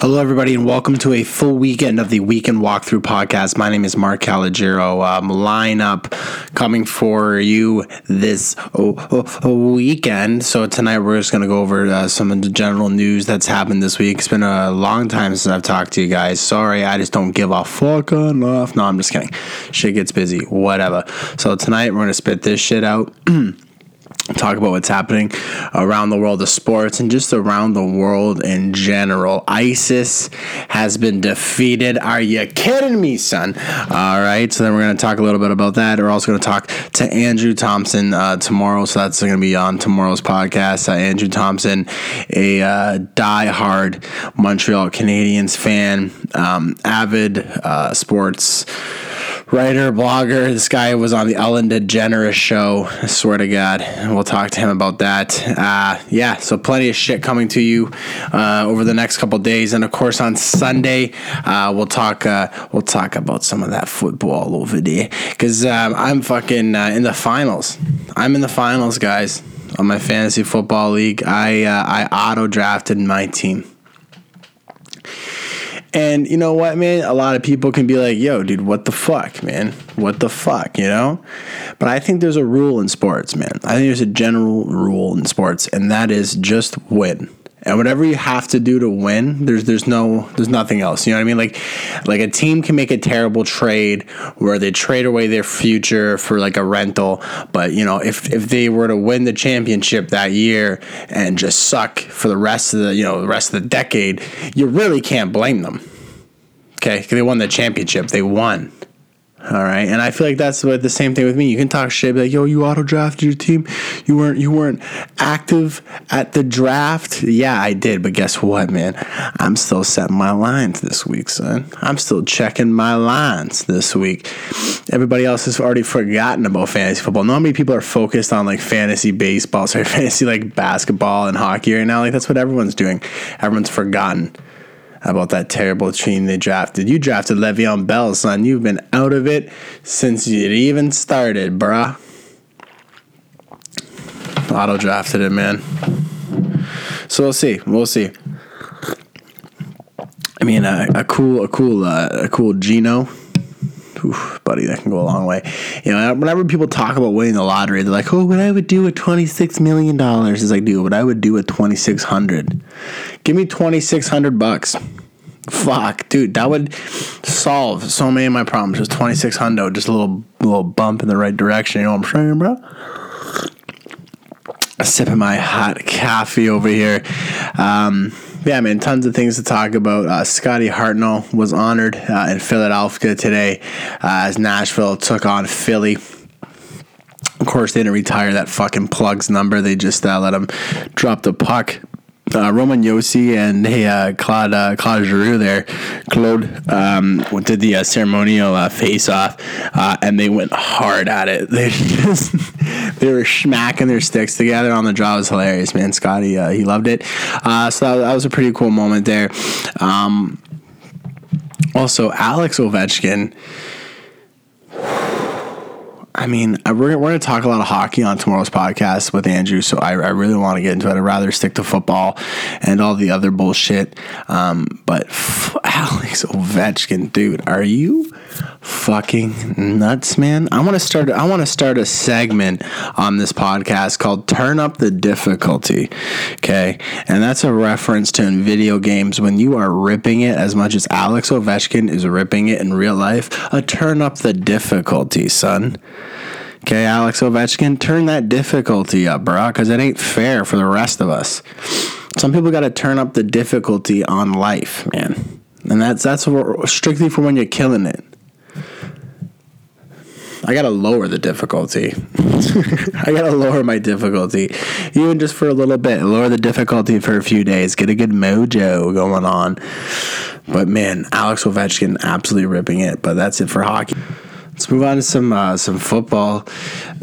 Hello, everybody, and welcome to a full weekend of the Weekend Walkthrough podcast. My name is Mark Calogero. Um, lineup coming for you this oh, oh, weekend. So tonight we're just going to go over uh, some of the general news that's happened this week. It's been a long time since I've talked to you guys. Sorry, I just don't give a fuck enough. No, I'm just kidding. Shit gets busy. Whatever. So tonight we're going to spit this shit out. talk about what's happening around the world of sports and just around the world in general. ISIS has been defeated. Are you kidding me, son? All right, so then we're going to talk a little bit about that. We're also going to talk to Andrew Thompson uh, tomorrow, so that's going to be on tomorrow's podcast. Uh, Andrew Thompson, a uh, die-hard Montreal Canadiens fan, um, avid uh, sports writer, blogger. This guy was on the Ellen DeGeneres show. I swear to God. We'll talk to him about that. Uh, yeah, so plenty of shit coming to you uh, over the next couple days, and of course on Sunday uh, we'll talk. Uh, we'll talk about some of that football over there because um, I'm fucking uh, in the finals. I'm in the finals, guys, on my fantasy football league. I uh, I auto drafted my team. And you know what, man? A lot of people can be like, yo, dude, what the fuck, man? What the fuck, you know? But I think there's a rule in sports, man. I think there's a general rule in sports, and that is just win and whatever you have to do to win there's there's no there's nothing else. You know what i mean? Like like a team can make a terrible trade where they trade away their future for like a rental. But you know if if they were to win the championship that year and just suck for the rest of the you know the rest of the decade you really can't blame them. Okay? They won the championship. They won all right, and I feel like that's what the same thing with me. You can talk shit, like, "Yo, you auto drafted your team. You weren't you weren't active at the draft." Yeah, I did, but guess what, man? I'm still setting my lines this week, son. I'm still checking my lines this week. Everybody else has already forgotten about fantasy football. Not many people are focused on like fantasy baseball, sorry, fantasy like basketball and hockey right now. Like that's what everyone's doing. Everyone's forgotten about that terrible team they drafted. You drafted Le'Veon Bell, son. You've been out of it since it even started, bruh. Auto drafted it, man. So we'll see. We'll see. I mean, a, a cool, a cool, uh, a cool Geno Oof, buddy, that can go a long way. You know, whenever people talk about winning the lottery, they're like, "Oh, what I would do with twenty six million dollars is like, dude, what I would do with twenty six hundred. Give me twenty six hundred bucks. Fuck, dude, that would solve so many of my problems. Just twenty six hundred, just a little little bump in the right direction. You know what I'm saying, bro? Sipping my hot coffee over here. Um, yeah, man, tons of things to talk about. Uh, Scotty Hartnell was honored uh, in Philadelphia today uh, as Nashville took on Philly. Of course, they didn't retire that fucking plugs number. They just uh, let him drop the puck uh, Roman Josi and hey, uh, Claude uh, Claude Giroux there, Claude um, did the uh, ceremonial uh, face off, uh, and they went hard at it. They just they were smacking their sticks together on the draw. It was hilarious, man. Scotty he loved it. So that, that, was a pretty cool moment there. Um, also, Alex Ovechkin I mean, we're, we're going to talk a lot of hockey on tomorrow's podcast with Andrew, so I, I really want to get into it. I'd rather stick to football and all the other bullshit. Um, but f- Alex Ovechkin, dude, are you fucking nuts, man? I want to start. I want to start a segment on this podcast called "Turn Up the Difficulty." Okay, and that's a reference to in video games when you are ripping it as much as Alex Ovechkin is ripping it in real life. A turn up the difficulty, son. Okay, Alex Ovechkin, turn that difficulty up, bro, because it ain't fair for the rest of us. Some people got to turn up the difficulty on life, man, and that's that's strictly for when you're killing it. I gotta lower the difficulty. I gotta lower my difficulty, even just for a little bit. Lower the difficulty for a few days. Get a good mojo going on. But man, Alex Ovechkin absolutely ripping it. But that's it for hockey. Let's move on to some uh, some football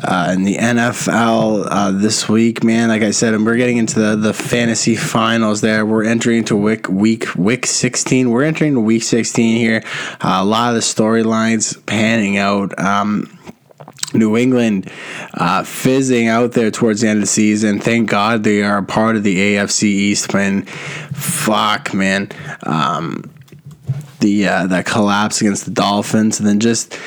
uh, in the NFL uh, this week, man. Like I said, and we're getting into the, the fantasy finals. There, we're entering into week week week sixteen. We're entering week sixteen here. Uh, a lot of the storylines panning out. Um, New England uh, fizzing out there towards the end of the season. Thank God they are a part of the AFC East. Man, fuck, man. Um, the uh, that collapse against the Dolphins, and then just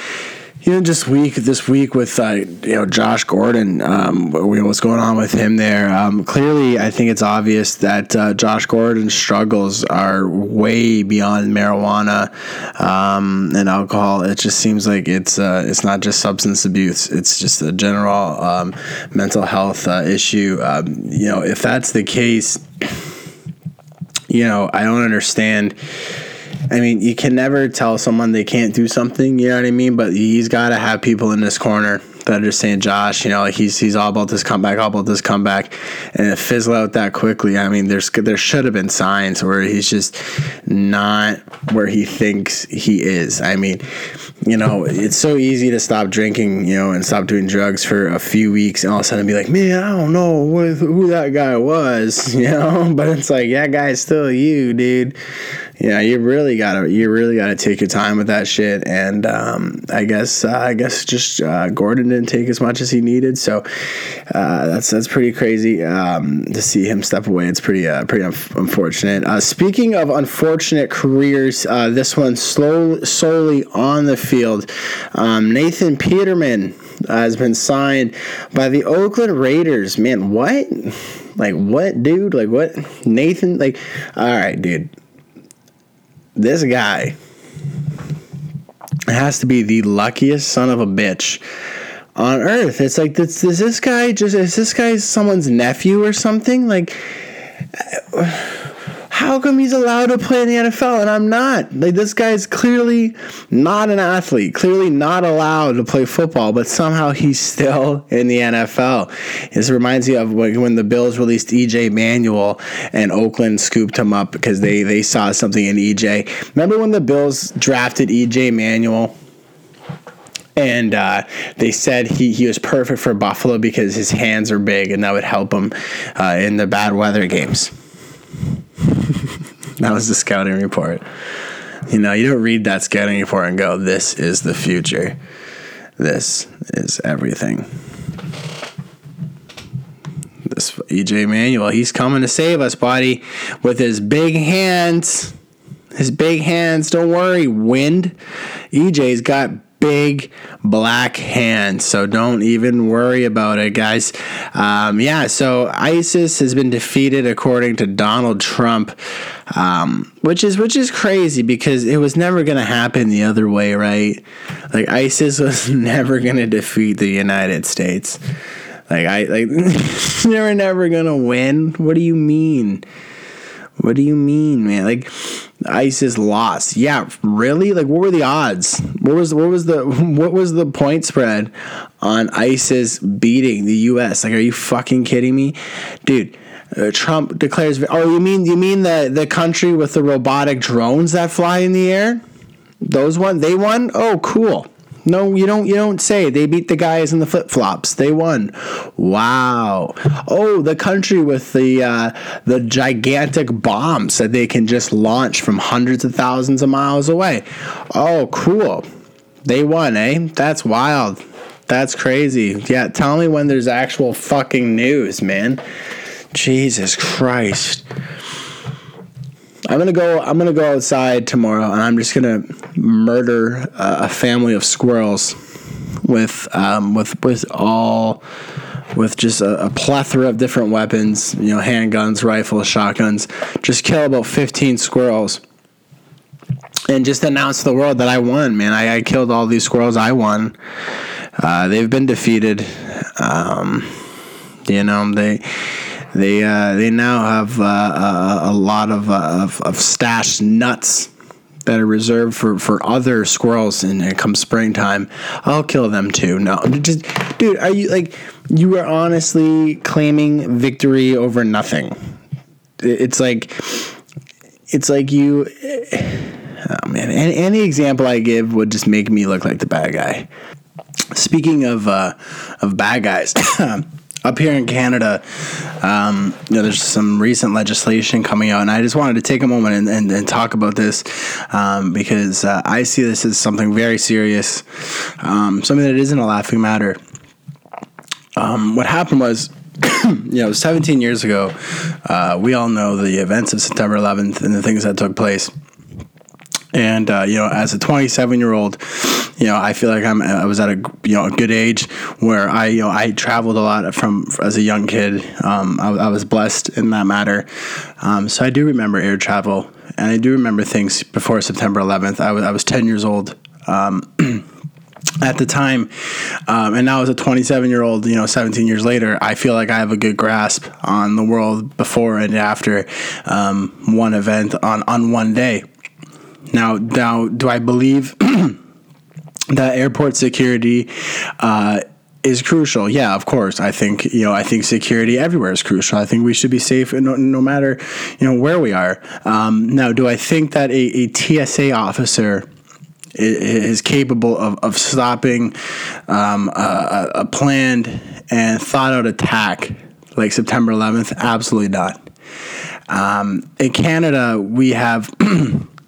you know, just week this week with uh, you know Josh Gordon, um, what's going on with him there? Um, clearly, I think it's obvious that uh, Josh Gordon's struggles are way beyond marijuana um, and alcohol. It just seems like it's uh, it's not just substance abuse; it's just a general um, mental health uh, issue. Um, you know, if that's the case, you know, I don't understand I mean, you can never tell someone they can't do something, you know what I mean? But he's got to have people in this corner that are saying, Josh, you know, like he's he's all about this comeback, all about this comeback, and it fizzle out that quickly. I mean, there's there should have been signs where he's just not where he thinks he is. I mean, you know, it's so easy to stop drinking, you know, and stop doing drugs for a few weeks, and all of a sudden be like, man, I don't know who that guy was, you know. But it's like, yeah, guy's still you, dude yeah, you really gotta you really gotta take your time with that shit. And um, I guess uh, I guess just uh, Gordon didn't take as much as he needed, so uh, that's that's pretty crazy um, to see him step away. It's pretty uh, pretty unfortunate. Uh, speaking of unfortunate careers, uh, this one solely on the field. Um, Nathan Peterman has been signed by the Oakland Raiders. Man, what? Like what, dude? Like what? Nathan? Like, all right, dude this guy has to be the luckiest son of a bitch on earth. It's like, this, is this guy just, is this guy someone's nephew or something? Like, how come he's allowed to play in the NFL and I'm not? Like this guy's clearly not an athlete, clearly not allowed to play football, but somehow he's still in the NFL. This reminds me of when the Bills released EJ Manuel and Oakland scooped him up because they they saw something in EJ. Remember when the Bills drafted EJ Manuel? and uh, they said he, he was perfect for Buffalo because his hands are big and that would help him uh, in the bad weather games. that was the scouting report. You know, you don't read that scouting report and go, this is the future. This is everything. This EJ Manuel, he's coming to save us, buddy, with his big hands. His big hands. Don't worry, wind. EJ's got big black hands. So don't even worry about it, guys. Um, yeah, so ISIS has been defeated according to Donald Trump, um, which is which is crazy because it was never going to happen the other way, right? Like ISIS was never going to defeat the United States. Like I like they were never to win. What do you mean? What do you mean, man? Like ISIS lost. Yeah, really? Like what were the odds? What was what was the what was the point spread on ISIS beating the US? Like are you fucking kidding me? Dude, uh, Trump declares Oh, you mean you mean the the country with the robotic drones that fly in the air? Those one they won? Oh, cool. No, you don't. You don't say they beat the guys in the flip flops. They won. Wow. Oh, the country with the uh, the gigantic bombs that they can just launch from hundreds of thousands of miles away. Oh, cool. They won, eh? That's wild. That's crazy. Yeah, tell me when there's actual fucking news, man. Jesus Christ. I'm gonna go. I'm gonna go outside tomorrow, and I'm just gonna murder a family of squirrels with um, with with all with just a, a, plethora of different weapons. You know, handguns, rifles, shotguns. Just kill about 15 squirrels, and just announce to the world that I won. Man, I, I killed all these squirrels. I won. Uh, they've been defeated. Um, you know they they uh, they now have uh, a, lot of, uh, of, of stashed nuts that are reserved for, for other squirrels and it comes springtime. I'll kill them too. No, just dude, are you like you are honestly claiming victory over nothing? It's like it's like you. Oh man, any, any example I give would just make me look like the bad guy. Speaking of uh, of bad guys. up here in Canada, um, you know, there's some recent legislation coming out, and I just wanted to take a moment and, and, and talk about this um, because uh, I see this as something very serious, um, something that isn't a laughing matter. Um, what happened was, you know, 17 years ago, uh, we all know the events of September 11th and the things that took place. And uh, you know, as a 27 year old, you know, I feel like I'm I was at a you know a good age where I you know I traveled a lot from as a young kid. Um, I, I, was blessed in that matter, um, so I do remember air travel, and I do remember things before September 11th. I was I was 10 years old. Um, at the time, um, and now as a 27 year old, you know, 17 years later, I feel like I have a good grasp on the world before and after um, one event on on one day. Now, now, do I believe that airport security uh, is crucial? Yeah, of course. I think you know. I think security everywhere is crucial. I think we should be safe no, no matter you know where we are. Um, now, do I think that a, a TSA officer is capable of, of stopping um, a, a, planned and thought out attack like September 11th? Absolutely not. Um, in Canada, we have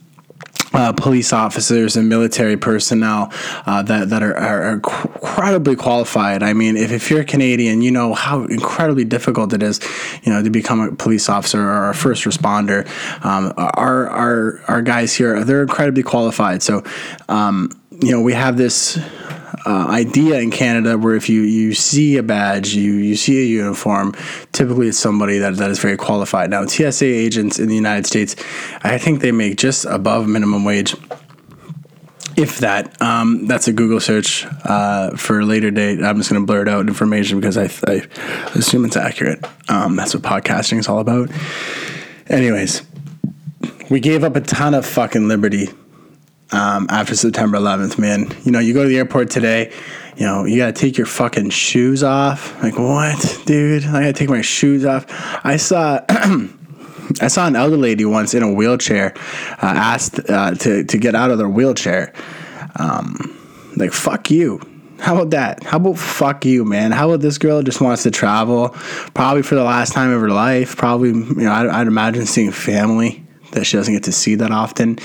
uh, police officers and military personnel uh, that, that are, are, incredibly qualified. I mean, if, if you're Canadian, you know how incredibly difficult it is, you know, to become a police officer or a first responder. Um, our, our, our guys here, they're incredibly qualified. So, um, you know, we have this uh, idea in Canada where if you, you see a badge, you, you see a uniform, typically it's somebody that, that is very qualified. Now, TSA agents in the United States, I think they make just above minimum wage. If that, um, that's a Google search uh, for later date. I'm just going to blur out information because I, I assume it's accurate. Um, that's what podcasting is all about. Anyways, we gave up a ton of fucking liberty um, after September 11th, man. You know, you go to the airport today, you know, you gotta take your fucking shoes off. Like, what, dude? I gotta take my shoes off. I saw. I saw an elder lady once in a wheelchair uh, asked uh, to, to get out of their wheelchair. Um, like, fuck you. How about that? How about fuck you, man? How about this girl just wants to travel, probably for the last time of her life? Probably, you know, I'd, I'd imagine seeing family that she doesn't get to see that often.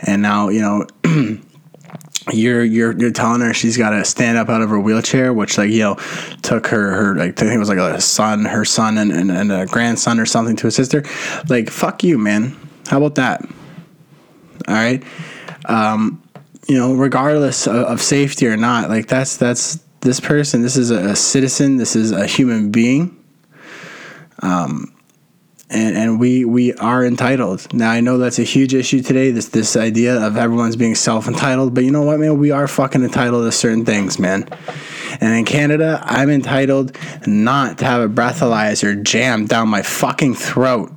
And now, you know, you're you're you're telling her she's got to stand up out of her wheelchair, which like you know took her her like I think it was like a son, her son, and, and, and a grandson or something to a sister. Like fuck you, man. How about that? All right. Um, you know, regardless of, of, safety or not, like that's that's this person. This is a, a citizen. This is a human being. Um, and, and we we are entitled. Now I know that's a huge issue today. This this idea of everyone's being self entitled, but you know what, man? We are fucking entitled to certain things, man. And in Canada, I'm entitled not to have a breathalyzer jammed down my fucking throat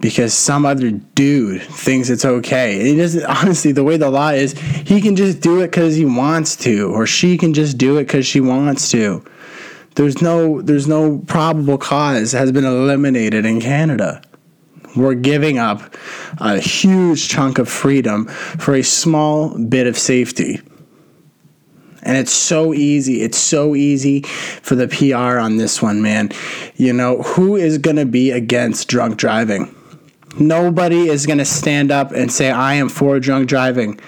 because some other dude thinks it's okay. And he doesn't. Honestly, the way the law is, he can just do it because he wants to, or she can just do it because she wants to. There's no there's no probable cause has been eliminated in Canada. We're giving up a huge chunk of freedom for a small bit of safety. And it's so easy. It's so easy for the PR on this one, man. You know, who is going to be against drunk driving? Nobody is going to stand up and say, I am for drunk driving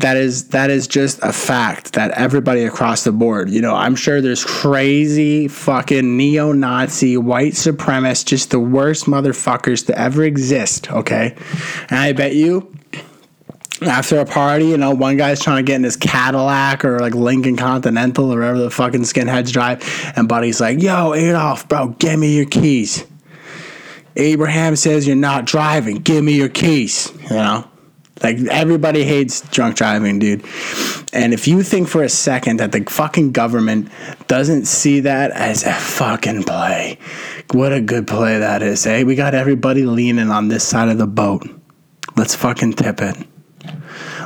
that is that is just a fact that everybody across the board you know i'm sure there's crazy fucking neo-nazi white supremacists just the worst motherfuckers to ever exist okay and i bet you after a party, you know, one guy's trying to get in his Cadillac or like Lincoln Continental or whatever the fucking skinheads drive, and Buddy's like, "Yo, Adolf, bro, give me your keys." Abraham says you're not driving. Give me your keys. You know, like everybody hates drunk driving, dude. And if you think for a second that the fucking government doesn't see that as a fucking play, what a good play that is, eh? We got everybody leaning on this side of the boat. Let's fucking tip it.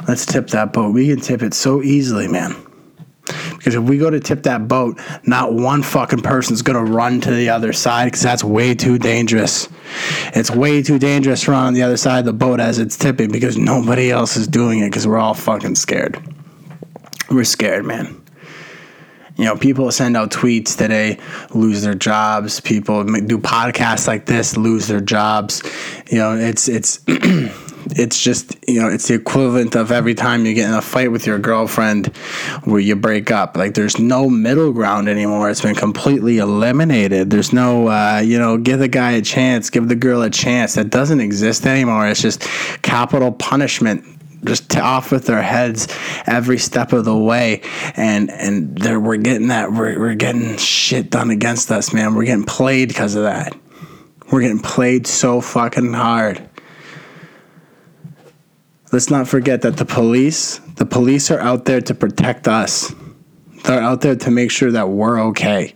Let's tip that boat. We can tip it so easily, man. Because if we go to tip that boat, not one fucking person's gonna run to the other side because that's way too dangerous. It's way too dangerous to run on the other side of the boat as it's tipping because nobody else is doing it because we're all fucking scared. We're scared, man. You know, people send out tweets today, lose their jobs. People do podcasts like this, lose their jobs. You know, it's it's it's just you know it's the equivalent of every time you get in a fight with your girlfriend where you break up. Like there's no middle ground anymore. It's been completely eliminated. There's no uh, you know give the guy a chance give the girl a chance. That doesn't exist anymore. It's just capital punishment just off with their heads every step of the way. And and we're getting that we're, we're getting shit done against us man. We're getting played because of that. We're getting played so fucking hard let's not forget that the police, the police are out there to protect us. They're out there to make sure that we're okay.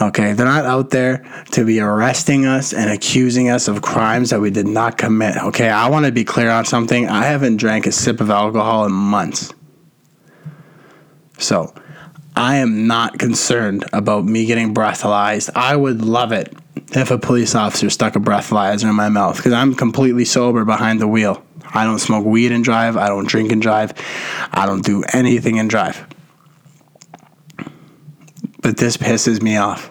Okay, they're not out there to be arresting us and accusing us of crimes that we did not commit. Okay, I want to be clear on something. I haven't drank a sip of alcohol in months. So, I am not concerned about me getting breathalyzed. I would love it if a police officer stuck a breathalyzer in my mouth because I'm completely sober behind the wheel. I don't smoke weed and drive. I don't drink and drive. I don't do anything and drive. But this pisses me off.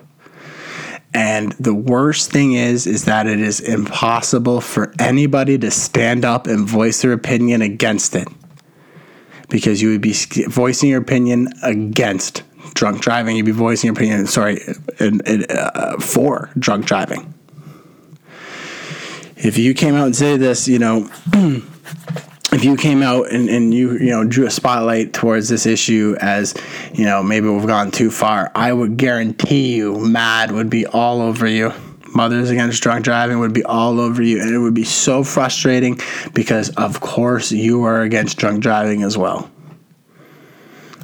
And the worst thing is is that it is impossible for anybody to stand up and voice their opinion against it. Because you would be voicing your opinion against drunk driving. You'd be voicing your opinion, sorry, in, in, uh, for drunk driving if you came out and said this, you know, if you came out and, and you you know drew a spotlight towards this issue as you know maybe we've gone too far, I would guarantee you, MADD would be all over you. Mothers Against Drunk Driving would be all over you, and it would be so frustrating because, of course, you are against drunk driving as well.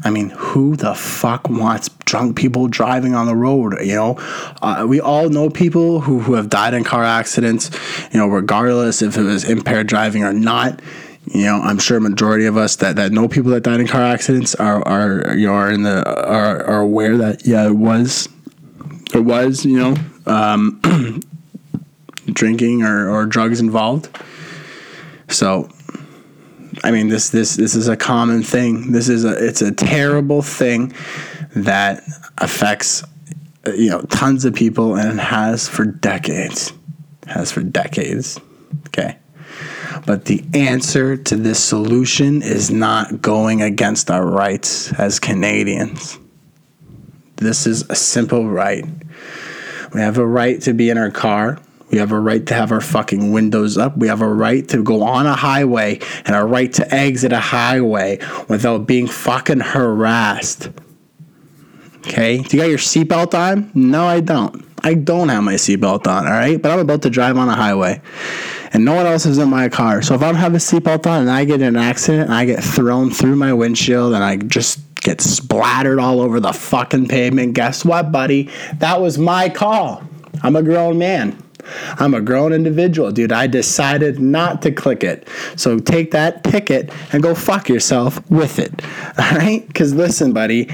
I mean, who the fuck wants drunk people driving on the road? You know, uh, we all know people who, who have died in car accidents, you know, regardless if it was impaired driving or not. You know, I'm sure majority of us that, that know people that died in car accidents are, are you know, are in the are, are aware that yeah it was it was you know um, drinking or, or drugs involved. So I mean, this this this is a common thing. This is a it's a terrible thing that affects uh, you know tons of people and has for decades. Has for decades. Okay. But the answer to this solution is not going against our rights as Canadians. This is a simple right. We have a right to be in our car we have a right to have our fucking windows up. We have a right to go on a highway and a right to exit a highway without being fucking harassed. Okay? Do you got your seatbelt on? No, I don't. I don't have my seatbelt on, all right? But I'm about to drive on a highway and no one else is in my car. So if I don't have a seatbelt on and I get in an accident and I get thrown through my windshield and I just get splattered all over the fucking pavement, guess what, buddy? That was my call. I'm a grown man. I'm a grown individual, dude. I decided not to click it. So take that ticket and go fuck yourself with it. All right? Because listen, buddy,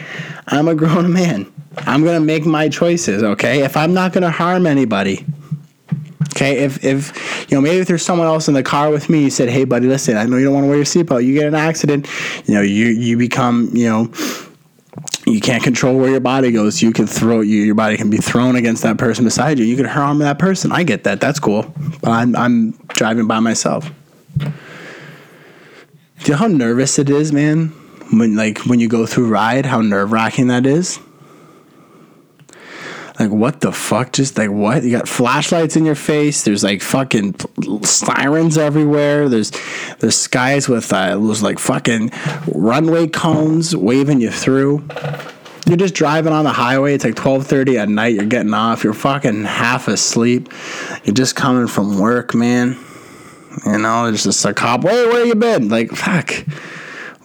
I'm a grown man. I'm going to make my choices, okay? If I'm not going to harm anybody, Okay, if if you know maybe if there's someone else in the car with me, you said, "Hey, buddy, listen, I know you don't want to wear your seatbelt. You get an accident, you know, you you become you know you can't control where your body goes. You can throw you, your body can be thrown against that person beside you. You can harm that person. I get that. That's cool. But I'm I'm driving by myself. Do you know how nervous it is, man? When like when you go through ride, how nerve wracking that is. Like what the fuck? Just like what? You got flashlights in your face. There's like fucking sirens everywhere. There's there's guys with uh, those like fucking runway cones waving you through. You're just driving on the highway. It's like 12:30 at night. You're getting off. You're fucking half asleep. You're just coming from work, man. You know, there's just a cop. Where where you been? Like fuck.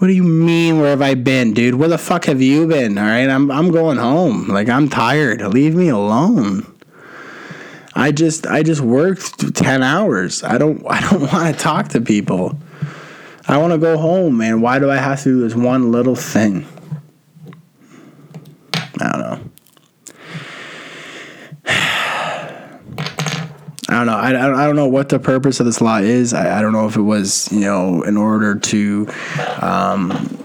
What do you mean? Where have I been, dude? Where the fuck have you been? All right, I'm I'm going home. Like I'm tired. Leave me alone. I just I just worked ten hours. I don't I don't want to talk to people. I want to go home, man. Why do I have to do this one little thing? I don't know. I don't know. I, I don't know what the purpose of this law is. I, I don't know if it was, you know, in order to, um,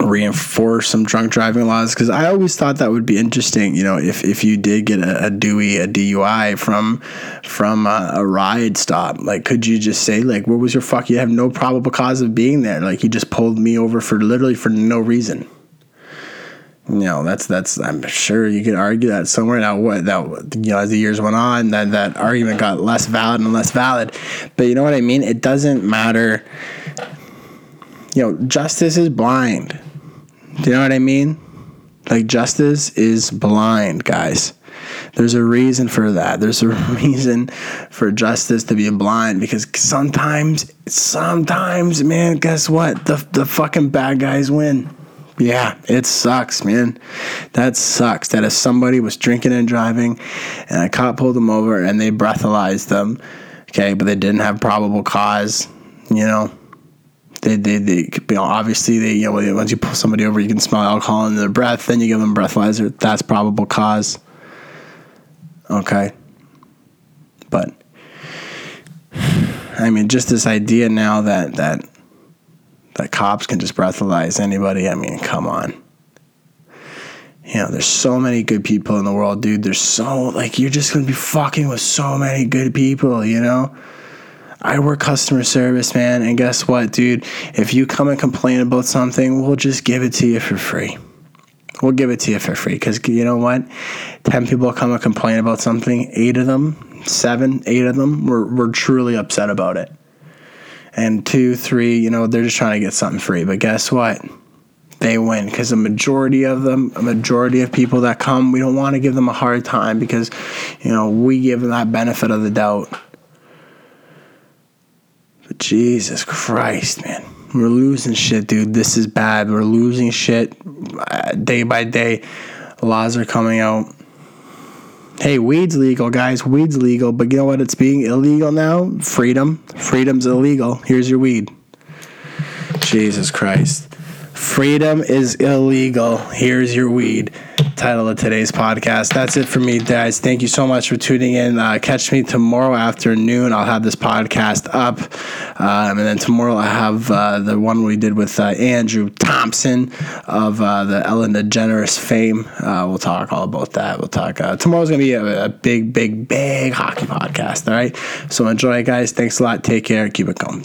reinforce some drunk driving laws because I always thought that would be interesting. You know, if, if you did get a, a Dewey, a DUI from from a, a, ride stop, like could you just say like, what was your fuck? You have no probable cause of being there. Like you just pulled me over for literally for no reason. You know, that's that's. I'm sure you could argue that somewhere. Now, what that you know, as the years went on, that that argument got less valid and less valid. But you know what I mean? It doesn't matter. You know, justice is blind do you know what I mean? Like justice is blind, guys. There's a reason for that. There's a reason for justice to be blind because sometimes, sometimes, man, guess what? The the fucking bad guys win. Yeah, it sucks, man. That sucks. That if somebody was drinking and driving, and a cop pulled them over and they breathalyzed them, okay, but they didn't have probable cause, you know, they, they, they you know, obviously they, you know, once you pull somebody over, you can smell alcohol in their breath. Then you give them breathalyzer. That's probable cause. Okay. But I mean, just this idea now that that that cops can just breathalyze anybody. I mean, come on. You know, there's so many good people in the world, dude. There's so like you're just gonna be fucking with so many good people, you know. I work customer service, man. And guess what, dude? If you come and complain about something, we'll just give it to you for free. We'll give it to you for free because you know what? 10 people come and complain about something, eight of them, seven, eight of them were, were truly upset about it. And two, three, you know, they're just trying to get something free. But guess what? They win because a majority of them, a majority of people that come, we don't want to give them a hard time because, you know, we give them that benefit of the doubt but Jesus Christ, man. We're losing shit, dude. This is bad. We're losing shit uh, day by day. Laws are coming out. Hey, weed's legal, guys. Weed's legal, but you know what? It's being illegal now. Freedom. Freedom's illegal. Here's your weed. Jesus Christ. Freedom is illegal. Here's your weed title of today's podcast. That's it for me, guys. Thank you so much for tuning in. Uh, catch me tomorrow afternoon. I'll have this podcast up. Um, and then tomorrow I have uh, the one we did with uh, Andrew Thompson of uh, the Ellen DeGeneres fame. Uh, we'll talk all about that. We'll talk. Uh, tomorrow's going to be a, a big, big, big hockey podcast. All right. So enjoy, guys. Thanks a lot. Take care. Keep it going.